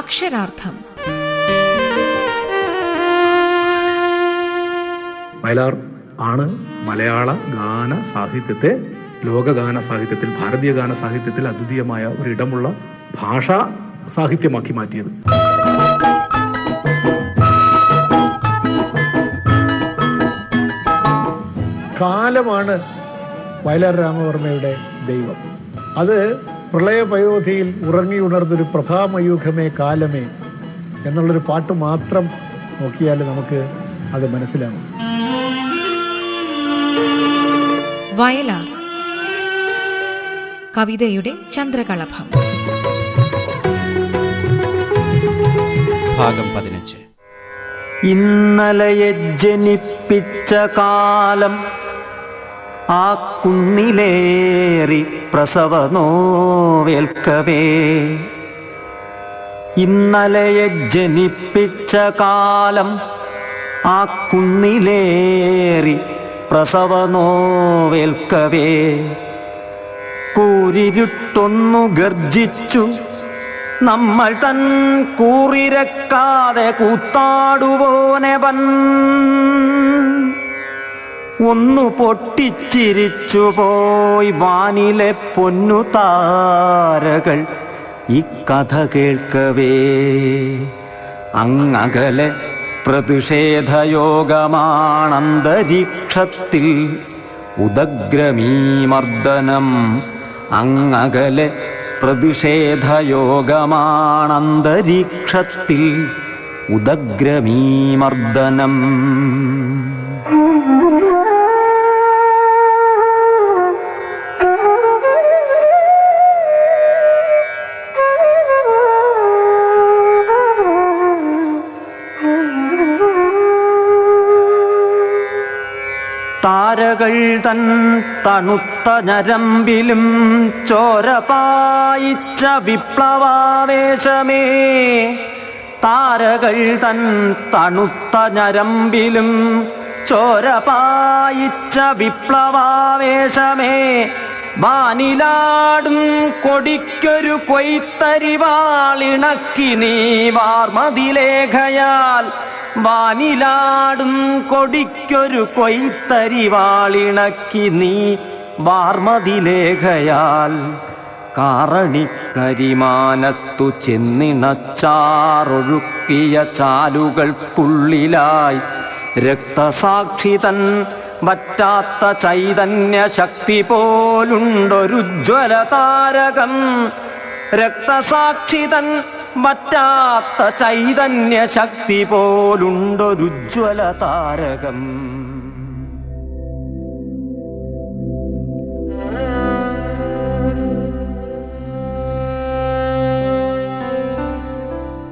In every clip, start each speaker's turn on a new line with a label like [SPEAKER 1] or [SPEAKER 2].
[SPEAKER 1] അക്ഷരാർത്ഥം
[SPEAKER 2] വയലാർ ആണ് മലയാള ഗാന സാഹിത്യത്തെ ലോകഗാന സാഹിത്യത്തിൽ ഭാരതീയ ഗാന സാഹിത്യത്തിൽ അദ്വിതീയമായ ഒരിടമുള്ള ഭാഷാ സാഹിത്യമാക്കി മാറ്റിയത്.
[SPEAKER 3] കാലമാണ് വയലാർ രാമവർമ്മയുടെ ദൈവം. അത് പ്രളയപയോധിയിൽ ഉറങ്ങി ഉണർന്നൊരു പ്രഭാമയൂഖമേ കാലമേ എന്നുള്ളൊരു പാട്ട് മാത്രം നോക്കിയാൽ നമുക്ക് അത് മനസ്സിലാകും
[SPEAKER 1] വയലാർ. കവിതയുടെ ചന്ദ്രകളഭം
[SPEAKER 4] ഭാഗം പതിനഞ്ച്.
[SPEAKER 5] ഇന്നലയെ ജനിപ്പിച്ച കാലം ആ കുന്നിലേറി പ്രസവ നോവേൽക്കവേ ഇന്നലയെ ജനിപ്പിച്ച കാലം ആ കുന്നിലേറി പ്രസവ നോവേൽക്കവേ കൂരിരുട്ടൊന്നു ഗർജിച്ചു നമ്മൾ തൻ കൂറിരക്കാതെ കൂത്താടുവോനവൻ. ഒന്നു പൊട്ടിച്ചിരിച്ചു പോയി വാനിലെ പൊന്നു താരകൾ. ഈ കഥ കേൾക്കവേ. അങ്ങകലെ പ്രതിഷേധയോഗമാണന്തരീക്ഷത്തിൽ. ഉദഗ്രമീമർദ്ദനം. അങ്ങകലെ പ്രതിഷേധയോഗമാണന്തരീക്ഷത്തിൽ. ഉദഗ്രമീമർദ്ദനം. താരകൾ തൻ തണുത്ത ഞരമ്പിലും ചോര പായിച്ച വിപ്ലവാവേശമേ. താരകൾ തൻ തണുത്ത ഞരമ്പിലും ചോര പായിച്ച വിപ്ലവാവേശമേ. വാനിലാടും കൊടിക്കൊരു കൊയ്ത്തരിവാളിണക്കി നീ വാർമതിലേഖയാൽ വാനിലാടും കൊടിക്കൊരു കൊയ്ത്തരി വാളിണക്കി നീ വാർമതിലേഖയാൽ കാറണിക്കരിമാനത്തു ചെന്നിണച്ചാറൊഴുക്കിയ ചാലുകൾക്കുള്ളിലായി രക്തസാക്ഷിതൻ വറ്റാത്ത ചൈതന്യ ശക്തി പോലുണ്ടൊരുജ്വല താരകം രക്തസാക്ഷിതൻ വറ്റാത്ത ചൈതന്യ ശക്തി പോലുണ്ടൊരുജ്വല താരകം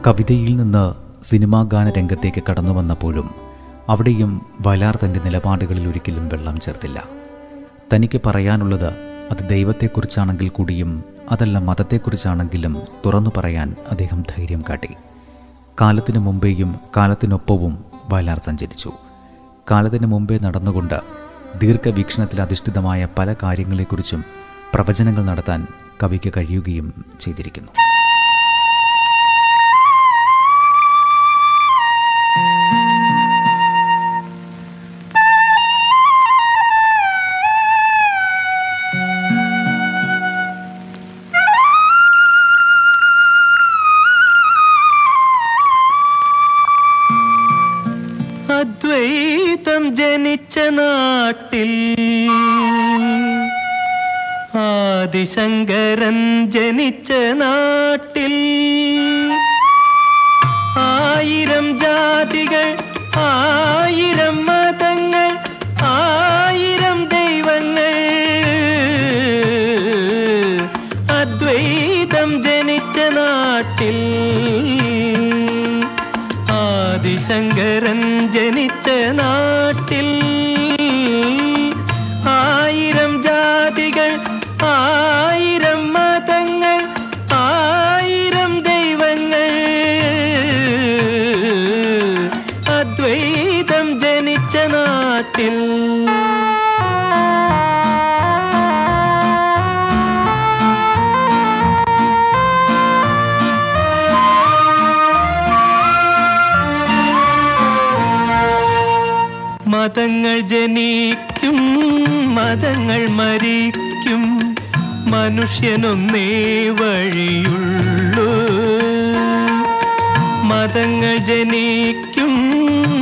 [SPEAKER 4] കവിതയിൽ നിന്ന് സിനിമാ ഗാന രംഗത്തേക്ക് കടന്നു വന്നപ്പോഴും അവിടെയും വലാർ തന്റെ നിലപാടുകളിൽ ഒരിക്കലും വെള്ളം ചേർത്തില്ല. തനിക്ക് പറയാനുള്ളത് അത് ദൈവത്തെക്കുറിച്ചാണെങ്കിൽ കൂടിയും അതല്ല മതത്തെക്കുറിച്ചാണെങ്കിലും തുറന്നു പറയാൻ അദ്ദേഹം ധൈര്യം കാട്ടി. കാലത്തിനു മുമ്പേയും കാലത്തിനൊപ്പവും വയലാർ സഞ്ചരിച്ചു. കാലത്തിന് മുമ്പേ നടന്നുകൊണ്ട് ദീർഘവീക്ഷണത്തിൽ അധിഷ്ഠിതമായ പല കാര്യങ്ങളെക്കുറിച്ചും പ്രവചനങ്ങൾ നടത്താൻ കവിക്ക് കഴിയുകയും ചെയ്തിരിക്കുന്നു.
[SPEAKER 6] ജനിക്കും മതങ്ങൾ മരിക്കും മനുഷ്യനൊന്നേ വഴിയുള്ളൂ. മതങ്ങൾ ജനിക്കും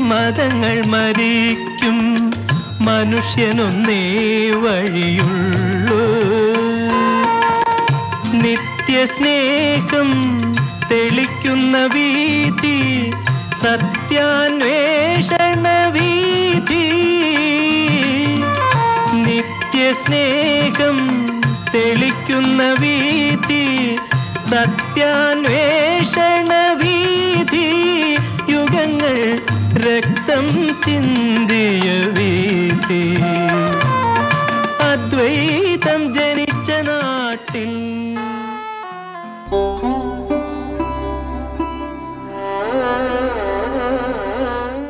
[SPEAKER 6] മതങ്ങൾ മരിക്കും മനുഷ്യനൊന്നേ വഴിയുള്ളൂ. നിത്യസ്നേഹം തെളിക്കുന്ന വീതി സത്യാന്വേഷണ നിത്യസ്നേഹം തെളിക്കുന്ന വീതി സത്യാന്വേഷണ വീതി യുഗങ്ങൾ രക്തം ചിന്തിയ വീതി. അദ്വൈതം ജനിച്ച നാട്ടിൽ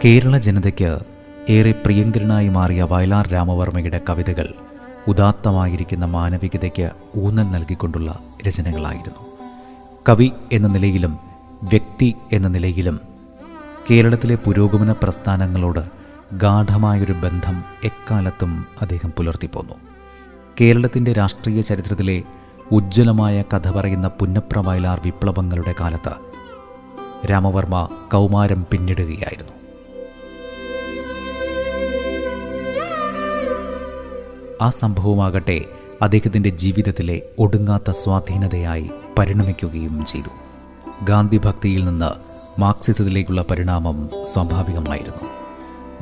[SPEAKER 4] കേരള ജനതയ്ക്ക് ഏറെ പ്രിയങ്കരനായി മാറിയ വയലാർ രാമവർമ്മയുടെ കവിതകൾ ഉദാത്തമായിരിക്കുന്ന മാനവികതയ്ക്ക് ഊന്നൽ നൽകിക്കൊണ്ടുള്ള രചനകളായിരുന്നു. കവി എന്ന നിലയിലും വ്യക്തി എന്ന നിലയിലും കേരളത്തിലെ പുരോഗമന പ്രസ്ഥാനങ്ങളോട് ഗാഠമായൊരു ബന്ധം എക്കാലത്തും അദ്ദേഹം പുലർത്തിപ്പോന്നു. കേരളത്തിന്റെ രാഷ്ട്രീയ ചരിത്രത്തിലെ ഉജ്ജ്വലമായ കഥ പറയുന്ന പുന്നപ്ര വയലാർ വിപ്ലവങ്ങളുടെ കാലത്ത് രാമവർമ്മ കൗമാരം പിന്നിടുകയായിരുന്നു. ആ സംഭവമാകട്ടെ അദ്ദേഹത്തിന്റെ ജീവിതത്തിലെ ഒടുങ്ങാത്ത സ്വാധീനതയായി പരിണമിക്കുകയും ചെയ്തു. ഗാന്ധി ഭക്തിയിൽ നിന്ന് മാർക്സിസത്തിലേക്കുള്ള പരിണാമം സ്വാഭാവികമായിരുന്നു.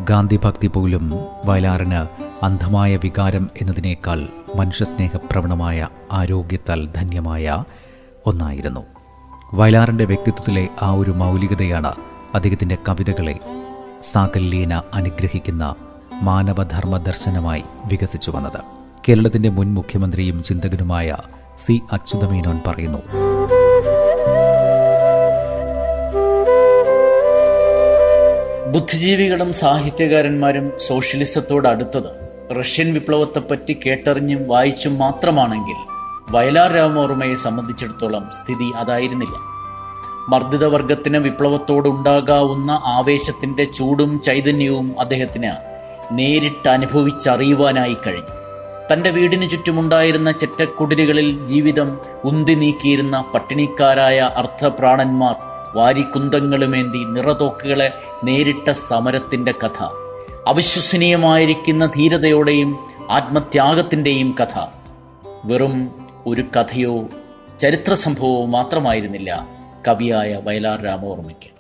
[SPEAKER 4] ഗാന്ധി ഭക്തി പോലും വയലാറിന് അന്ധമായ വികാരം എന്നതിനേക്കാൾ മനുഷ്യസ്നേഹപ്രവണമായ ആരോഗ്യത്താൽ ധന്യമായ ഒന്നായിരുന്നു. വയലാറിന്റെ വ്യക്തിത്വത്തിലെ ആ ഒരു മൗലികതയാണ് അദ്ദേഹത്തിന്റെ കവിതകളെ സാകല്യേന അനുഗ്രഹിക്കുന്ന മാനവധർമ്മ ദർശനമായി വികസിച്ചു വന്നത്. കേരളത്തിന്റെ മുൻ മുഖ്യമന്ത്രിയും ചിന്തകനുമായ സി അച്യുതമേനോൻ പറയുന്നു.
[SPEAKER 7] ബുദ്ധിജീവികളും സാഹിത്യകാരന്മാരും സോഷ്യലിസത്തോട് അടുത്തത്. റഷ്യൻ വിപ്ലവത്തെപ്പറ്റി കേട്ടറിഞ്ഞും വായിച്ചും മാത്രമാണെങ്കിൽ വയലാർ രാമവർമ്മയെ സംബന്ധിച്ചിടത്തോളം സ്ഥിതി അതായിരുന്നില്ല. മർദ്ദിത വർഗത്തിന് വിപ്ലവത്തോടുണ്ടാകാവുന്ന ആവേശത്തിന്റെ ചൂടും ചൈതന്യവും അദ്ദേഹത്തിന് നേരിട്ട് അനുഭവിച്ചറിയുവാനായി കഴിഞ്ഞു. തന്റെ വീടിന് ചുറ്റുമുണ്ടായിരുന്ന ചെറ്റക്കുടിലുകളിൽ ജീവിതം ഉന്തി നീക്കിയിരുന്ന പട്ടിണിക്കാരായ അർത്ഥപ്രാണന്മാർ വാരിക്കുന്തങ്ങളുമേന്തി നിറതോക്കുകളെ നേരിട്ട സമരത്തിന്റെ കഥ. അവിശ്വസനീയമായിരിക്കുന്ന ധീരതയോടെയും ആത്മത്യാഗത്തിന്റെയും കഥ. വെറും ഒരു കഥയോ ചരിത്ര സംഭവമോ മാത്രമായിരുന്നില്ല. കവിയായ വയലാർ രാമവർമ്മയ്ക്ക്.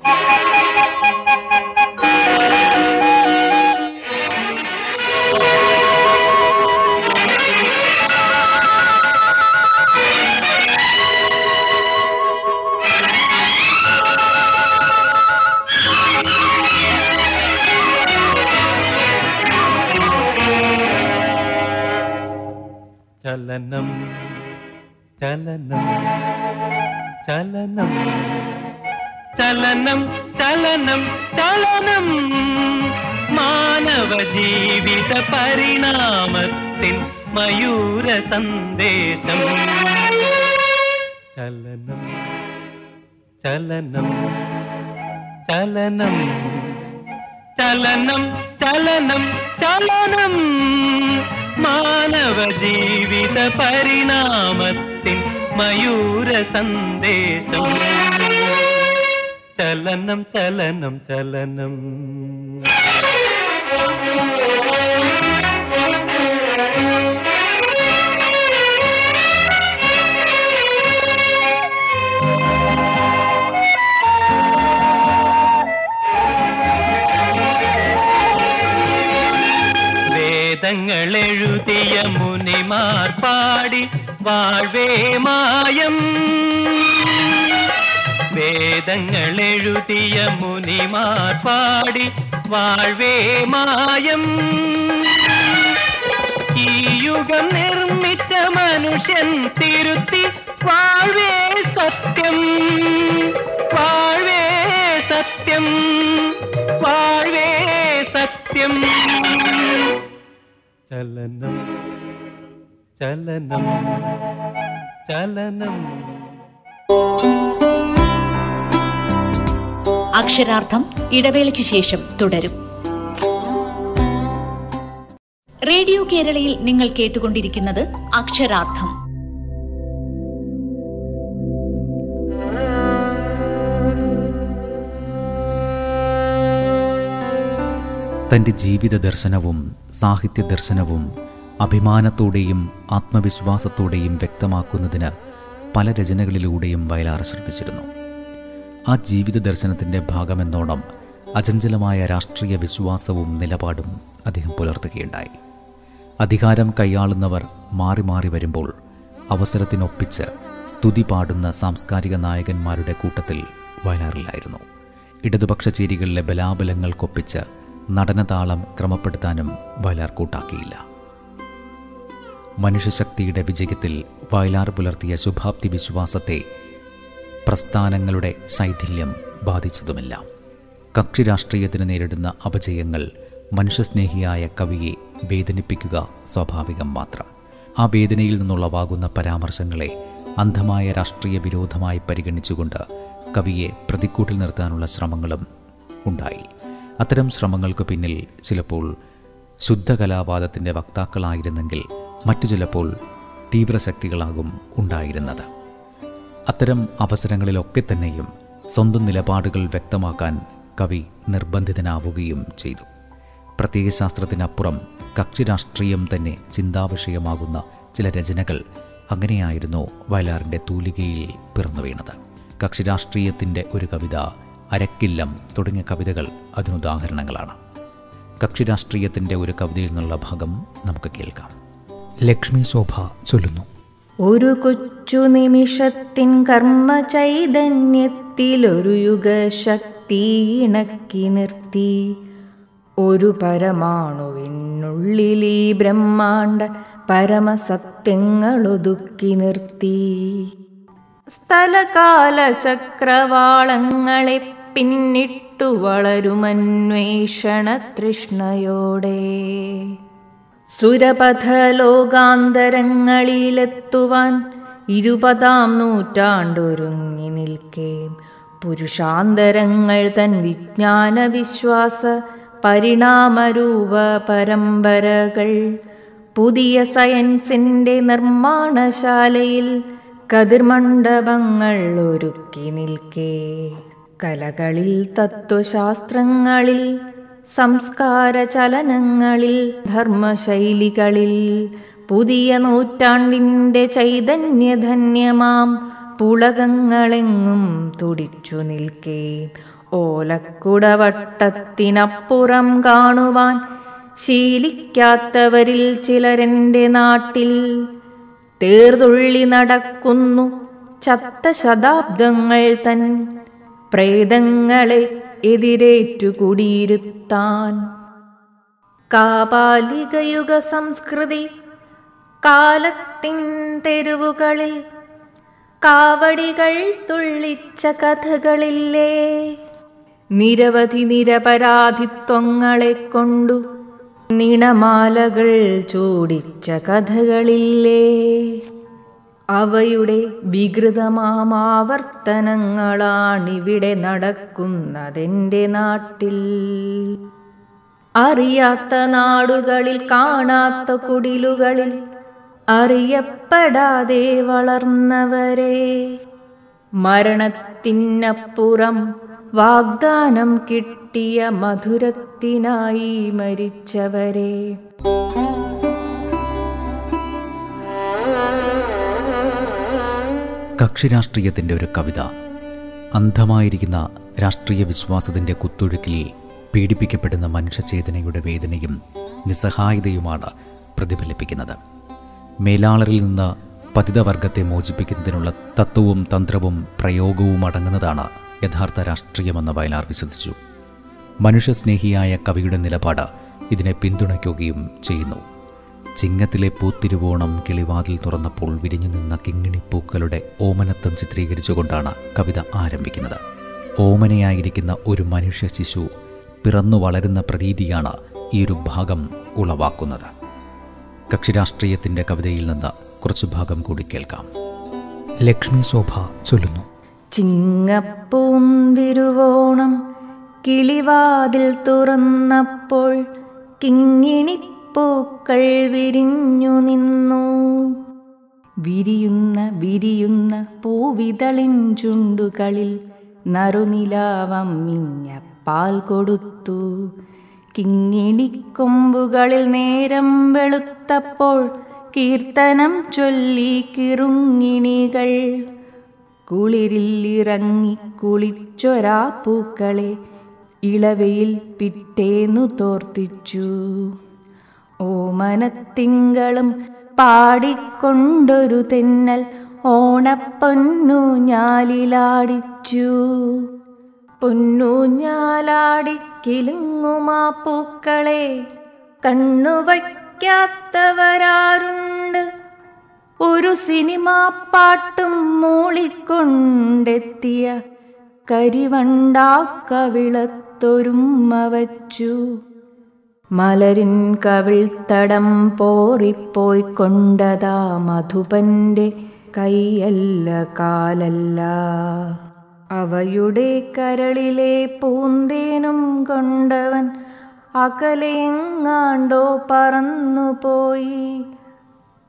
[SPEAKER 6] ചലനം ചലനം ചലനം. ചലനം ചലനം ചലനം. മാനവ ജീവിത പരിണാമത്തിൻ മയൂര സന്ദേശം. ചലനം ചലനം ചലനം. ചലനം ചലനം ചലനം. മാനവ ജീവിത പരിണാമത്തിൻ മയൂര സന്ദേശം. ചലനം ചലനം ചലനം. വേദങ്ങൾ എഴുതിയ മുനിമാർ പാടി വാഴ്വേ മായം വേദങ്ങൾ എഴുതിയ മുനിമാർ പാടി വാഴ്വേ മായം ഈ യുഗം നിർമ്മിച്ച മനുഷ്യൻ തിരുത്തി വാഴ്വേ സത്യം വാഴ്വേ സത്യം വാഴ്വേ സത്യം ചലനം ചലനം ചലനം.
[SPEAKER 8] അക്ഷരാർത്ഥം ഇടവേളയ്ക്ക് ശേഷം തുടരും. റേഡിയോ കേരളയിൽ നിങ്ങൾ കേട്ടുകൊണ്ടിരിക്കുന്നത് അക്ഷരാർത്ഥം.
[SPEAKER 4] തന്റെ ജീവിത ദർശനവും സാഹിത്യ ദർശനവും അഭിമാനത്തോടെയും ആത്മവിശ്വാസത്തോടെയും വ്യക്തമാക്കുന്നതിന് പല രചനകളിലൂടെയും വയലാർ ശ്രമിച്ചിരുന്നു. ആ ജീവിത ദർശനത്തിന്റെ ഭാഗമെന്നോണം അചഞ്ചലമായ രാഷ്ട്രീയ വിശ്വാസവും നിലപാടും അദ്ദേഹം പുലർത്തുകയുണ്ടായി. അധികാരം കൈയാളുന്നവർ മാറി മാറി വരുമ്പോൾ അവസരത്തിനൊപ്പിച്ച് സ്തുതി പാടുന്ന സാംസ്കാരിക നായകന്മാരുടെ കൂട്ടത്തിൽ വയലാറിലായിരുന്നു. ഇടതുപക്ഷ ചേരികളിലെ ബലാബലങ്ങൾക്കൊപ്പിച്ച് നടനതാളം ക്രമപ്പെടുത്താനും വയലാർ കൂട്ടാക്കിയില്ല. മനുഷ്യശക്തിയുടെ വിജയത്തിൽ വയലാർ പുലർത്തിയ ശുഭാപ്തി വിശ്വാസത്തെ പ്രസ്ഥാനങ്ങളുടെ ശൈഥില്യം ബാധിച്ചതുമില്ല. കക്ഷി രാഷ്ട്രീയത്തിന് നേരിടുന്ന അപജയങ്ങൾ മനുഷ്യസ്നേഹിയായ കവിയെ വേദനിപ്പിക്കുക സ്വാഭാവികം മാത്രം. ആ വേദനയിൽ നിന്നുള്ളവാകുന്ന പരാമർശങ്ങളെ അന്ധമായ രാഷ്ട്രീയ വിരോധമായി പരിഗണിച്ചുകൊണ്ട് കവിയെ പ്രതിക്കൂട്ടിൽ നിർത്താനുള്ള ശ്രമങ്ങളും ഉണ്ടായി. അത്തരം ശ്രമങ്ങൾക്ക് പിന്നിൽ ചിലപ്പോൾ ശുദ്ധകലാവാദത്തിന്റെ വക്താക്കളായിരുന്നെങ്കിൽ മറ്റു ചിലപ്പോൾ തീവ്രശക്തികളാകും ഉണ്ടായിരുന്നത്. അത്തരം അവസരങ്ങളിലൊക്കെ തന്നെയും സ്വന്തം നിലപാടുകൾ വ്യക്തമാക്കാൻ കവി നിർബന്ധിതനാവുകയും ചെയ്തു. പ്രത്യയശാസ്ത്രത്തിനപ്പുറം കക്ഷി രാഷ്ട്രീയം തന്നെ ചിന്താവിഷയമാകുന്ന ചില രചനകൾ അങ്ങനെയായിരുന്നു വയലാറിന്റെ തൂലികയിൽ പിറന്നു വീണത് കക്ഷി രാഷ്ട്രീയത്തിന്റെ ഒരു കവിത അരക്കില്ലം തുടങ്ങിയ കവിതകൾ അതിനുദാഹരണങ്ങളാണ്. കക്ഷി രാഷ്ട്രീയത്തിന്റെ ഒരു കവിതയിൽ നിന്നുള്ള ഭാഗം നമുക്ക് കേൾക്കാം. ലക്ഷ്മി ശോഭ ചൊല്ലുന്നു.
[SPEAKER 9] ഒരു കൊച്ചു നിമിഷത്തിൻ കർമ്മ ചൈതന്യത്തിലൊരു യുഗശക്തി ഇണക്കി നിർത്തി. ഒരു പരമാണുവിനുള്ളിൽ ഈ ബ്രഹ്മാണ്ട പരമസത്യങ്ങളൊതുക്കി നിർത്തി. സ്ഥലകാല ചക്രവാളങ്ങളെ പിന്നിട്ടു വളരുമന്വേഷണ തൃഷ്ണയോടെ. സുരപഥ ലോകാന്തരങ്ങളിലെത്തുവാൻ ഇരുപതാം നൂറ്റാണ്ടൊരുങ്ങി നിൽക്കേ. പുരുഷാന്തരങ്ങൾ തൻ വിജ്ഞാന വിശ്വാസ പരിണാമരൂപ പരമ്പരകൾ പുതിയ സയൻസിന്റെ നിർമ്മാണശാലയിൽ കതിർമണ്ഡപങ്ങൾ ഒരുക്കി നിൽക്കേ. കലകളിൽ തത്വശാസ്ത്രങ്ങളിൽ സംസ്കാര ചലനങ്ങളിൽ ധർമ്മശൈലികളിൽ പുതിയ നൂറ്റാണ്ടിന്റെ ചൈതന്യധന്യമാം പുളകങ്ങളെങ്ങും തുടിച്ചു നിൽക്കേ. ഓലക്കുടവട്ടത്തിനപ്പുറം കാണുവാൻ ശീലിക്കാത്തവരിൽ ചിലരെന്റെ നാട്ടിൽ തേർതുള്ളി നടക്കുന്നു ചത്ത ശതാബ്ദങ്ങൾ തൻ പ്രേതങ്ങളെ എതിരേറ്റുകൂടിയിരുത്താൻ. കാപാലികയുഗ സംസ്കൃതി കാലത്തിൻ തെരുവുകളിൽ കാവടികൾ തുള്ളിച്ച കഥകളില്ലേ. നിരവധി നിരപരാധിത്വങ്ങളെ കൊണ്ടു നിണമാലകൾ ചൂടിച്ച കഥകളില്ലേ? അവയുടെ വികൃതമാമാവർത്തനങ്ങളാണിവിടെ നടക്കുന്നതെന്റെ നാട്ടിൽ. അറിയാത്ത നാടുകളിൽ കാണാത്ത കുടിലുകളിൽ അറിയപ്പെടാതെ വളർന്നവരെ. മരണത്തിനപ്പുറം വാഗ്ദാനം കിട്ടിയ മധുരത്തിനായി മരിച്ചവരെ.
[SPEAKER 4] കക്ഷി രാഷ്ട്രീയത്തിന്റെ ഒരു കവിത. അന്ധമായിരിക്കുന്ന രാഷ്ട്രീയ വിശ്വാസത്തിന്റെ കുത്തൊഴുക്കിൽ പീഡിപ്പിക്കപ്പെടുന്ന മനുഷ്യചേതനയുടെ വേദനയും നിസ്സഹായതയുമാണ് പ്രതിഫലിപ്പിക്കുന്നത്. മേലാളറിൽ നിന്ന് പതിതവർഗത്തെ മോചിപ്പിക്കുന്നതിനുള്ള തത്വവും തന്ത്രവും പ്രയോഗവും അടങ്ങുന്നതാണ് യഥാർത്ഥ രാഷ്ട്രീയമെന്ന് വയലാർ വിശ്വസിച്ചു. മനുഷ്യസ്നേഹിയായ കവിയുടെ നിലപാട് ഇതിനെ പിന്തുണയ്ക്കുകയും ചെയ്യുന്നു. ചിങ്ങത്തിലെ പൂത്തിരുവോണം കിളിവാതിൽ തുറന്നപ്പോൾ വിരിഞ്ഞു നിന്ന കിങ്ങിണിപ്പൂക്കളുടെ ഓമനത്വം ചിത്രീകരിച്ചുകൊണ്ടാണ് കവിത ആരംഭിക്കുന്നത്. ഓമനയായിരിക്കുന്ന ഒരു മനുഷ്യ ശിശു പിറന്നു വളരുന്ന പ്രതീതിയാണ് ഈ ഒരു ഭാഗം ഉളവാക്കുന്നത്. കക്ഷിരാഷ്ട്രീയത്തിന്റെ കവിതയിൽ നിന്ന് കുറച്ചു ഭാഗം കൂടി കേൾക്കാം. ലക്ഷ്മി ശോഭ ചൊല്ലുന്നു.
[SPEAKER 9] ചിങ്ങപ്പൂന്തിരുവോണം കിളിവാതിൽ തുറന്നപ്പോൾ കിങ്ങിണിപ്പൂക്കൾ വിരിഞ്ഞു നിന്നു. വിരിയുന്ന വിരിയുന്ന പൂവിതളിൻ ചുണ്ടുകളിൽ നറുനിലാവം മിഞ്ഞ പാൽ കൊടുത്തു. കിങ്ങിണിക്കൊമ്പുകളിൽ നേരം വെളുത്തപ്പോൾ കീർത്തനം ചൊല്ലി കിറുങ്ങിണികൾ. കുളിരിൽ ഇറങ്ങി കുളിച്ചൊരാ പൂക്കളെ ഇളവയിൽ പിറ്റേന്നു തോർത്തിച്ചു. ഓമനത്തിങ്കളും പാടിക്കൊണ്ടൊരു തെന്നൽ ഓണപ്പൊന്നു ഞാലിലാടിച്ചു. പൊന്നു ഞാലാടിക്കിലുങ്ങുമാ പൂക്കളെ കണ്ണു വയ്ക്കാത്തവരാരുണ്ട് ഒരു സിനിമാ പാട്ടും മൂളിക്കൊണ്ടെത്തിയ കരിവണ്ടാക്കവിളത്തൊരുമ്മ വച്ചു. മലരിൻ കവിൾത്തടം പോറിപ്പോയി കൊണ്ടതാ മധുപന്റെ കൈയല്ല കാലല്ല. അവയുടെ കരളിലെ പൂന്തേനും കൊണ്ടവൻ അകലെങ്ങാണ്ടോ പറന്നുപോയി.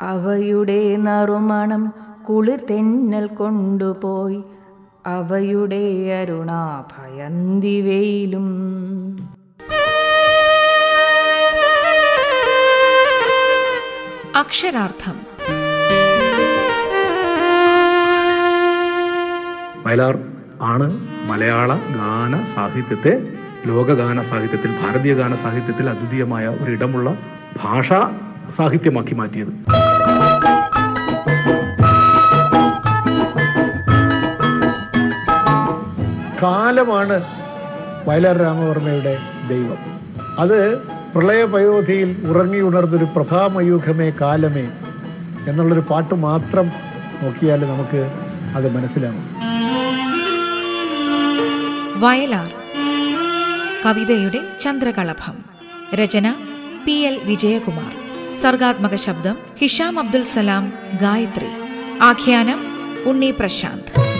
[SPEAKER 9] അവയുടെ നറുമണം കുളിർ തെന്നൽ കൊണ്ടുപോയി. അവയുടെ അരുണാഭയന്തി വെയിലും
[SPEAKER 1] അക്ഷരാർത്ഥം.
[SPEAKER 2] വയലാർ ആണ് മലയാള ഗാന സാഹിത്യത്തെ ലോകഗാന സാഹിത്യത്തിൽ ഭാരതീയ ഗാന സാഹിത്യത്തിൽ അദ്വിതീയമായ ഒരിടമുള്ള ഭാഷാ സാഹിത്യമാക്കി മാറ്റിയത്.
[SPEAKER 3] കാലമാണ് വയലാർ രാമവർമ്മയുടെ ദൈവം. അത് പ്രളയപയോധിയിൽ ഉറങ്ങി ഉണർന്നൊരു പ്രഭാമയൂഖമേ കാലമേ എന്നുള്ളൊരു പാട്ട് മാത്രം നോക്കിയാൽ നമുക്ക് അത് മനസ്സിലാകും
[SPEAKER 1] വയലാർ. കവിതയുടെ ചന്ദ്രകളഭം രചന പി എൽ വിജയകുമാർ. സർഗാത്മക ശബ്ദം ഹിഷാം അബ്ദുൽ സലാം ഗായത്രി. ആഖ്യാനം ഉണ്ണി പ്രശാന്ത്.